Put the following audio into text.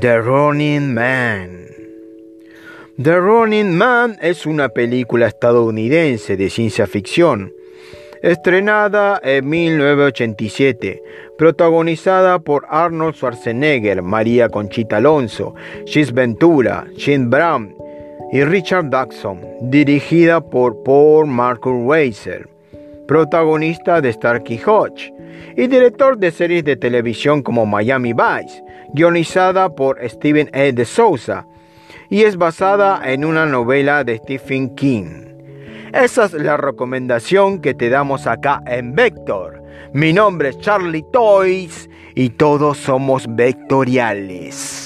The Running Man. The Running Man es una película estadounidense de ciencia ficción, estrenada en 1987, protagonizada por Arnold Schwarzenegger, María Conchita Alonso, Gis Ventura, Jim Brown y Richard Dawson, dirigida por Paul Marcus Weiser, protagonista de Starkey Hodge y director de series de televisión como Miami Vice, guionizada por Steven E. de Souza y es basada en una novela de Stephen King. Esa es la recomendación que te damos acá en Vector. Mi nombre es Charlie Toys y todos somos vectoriales.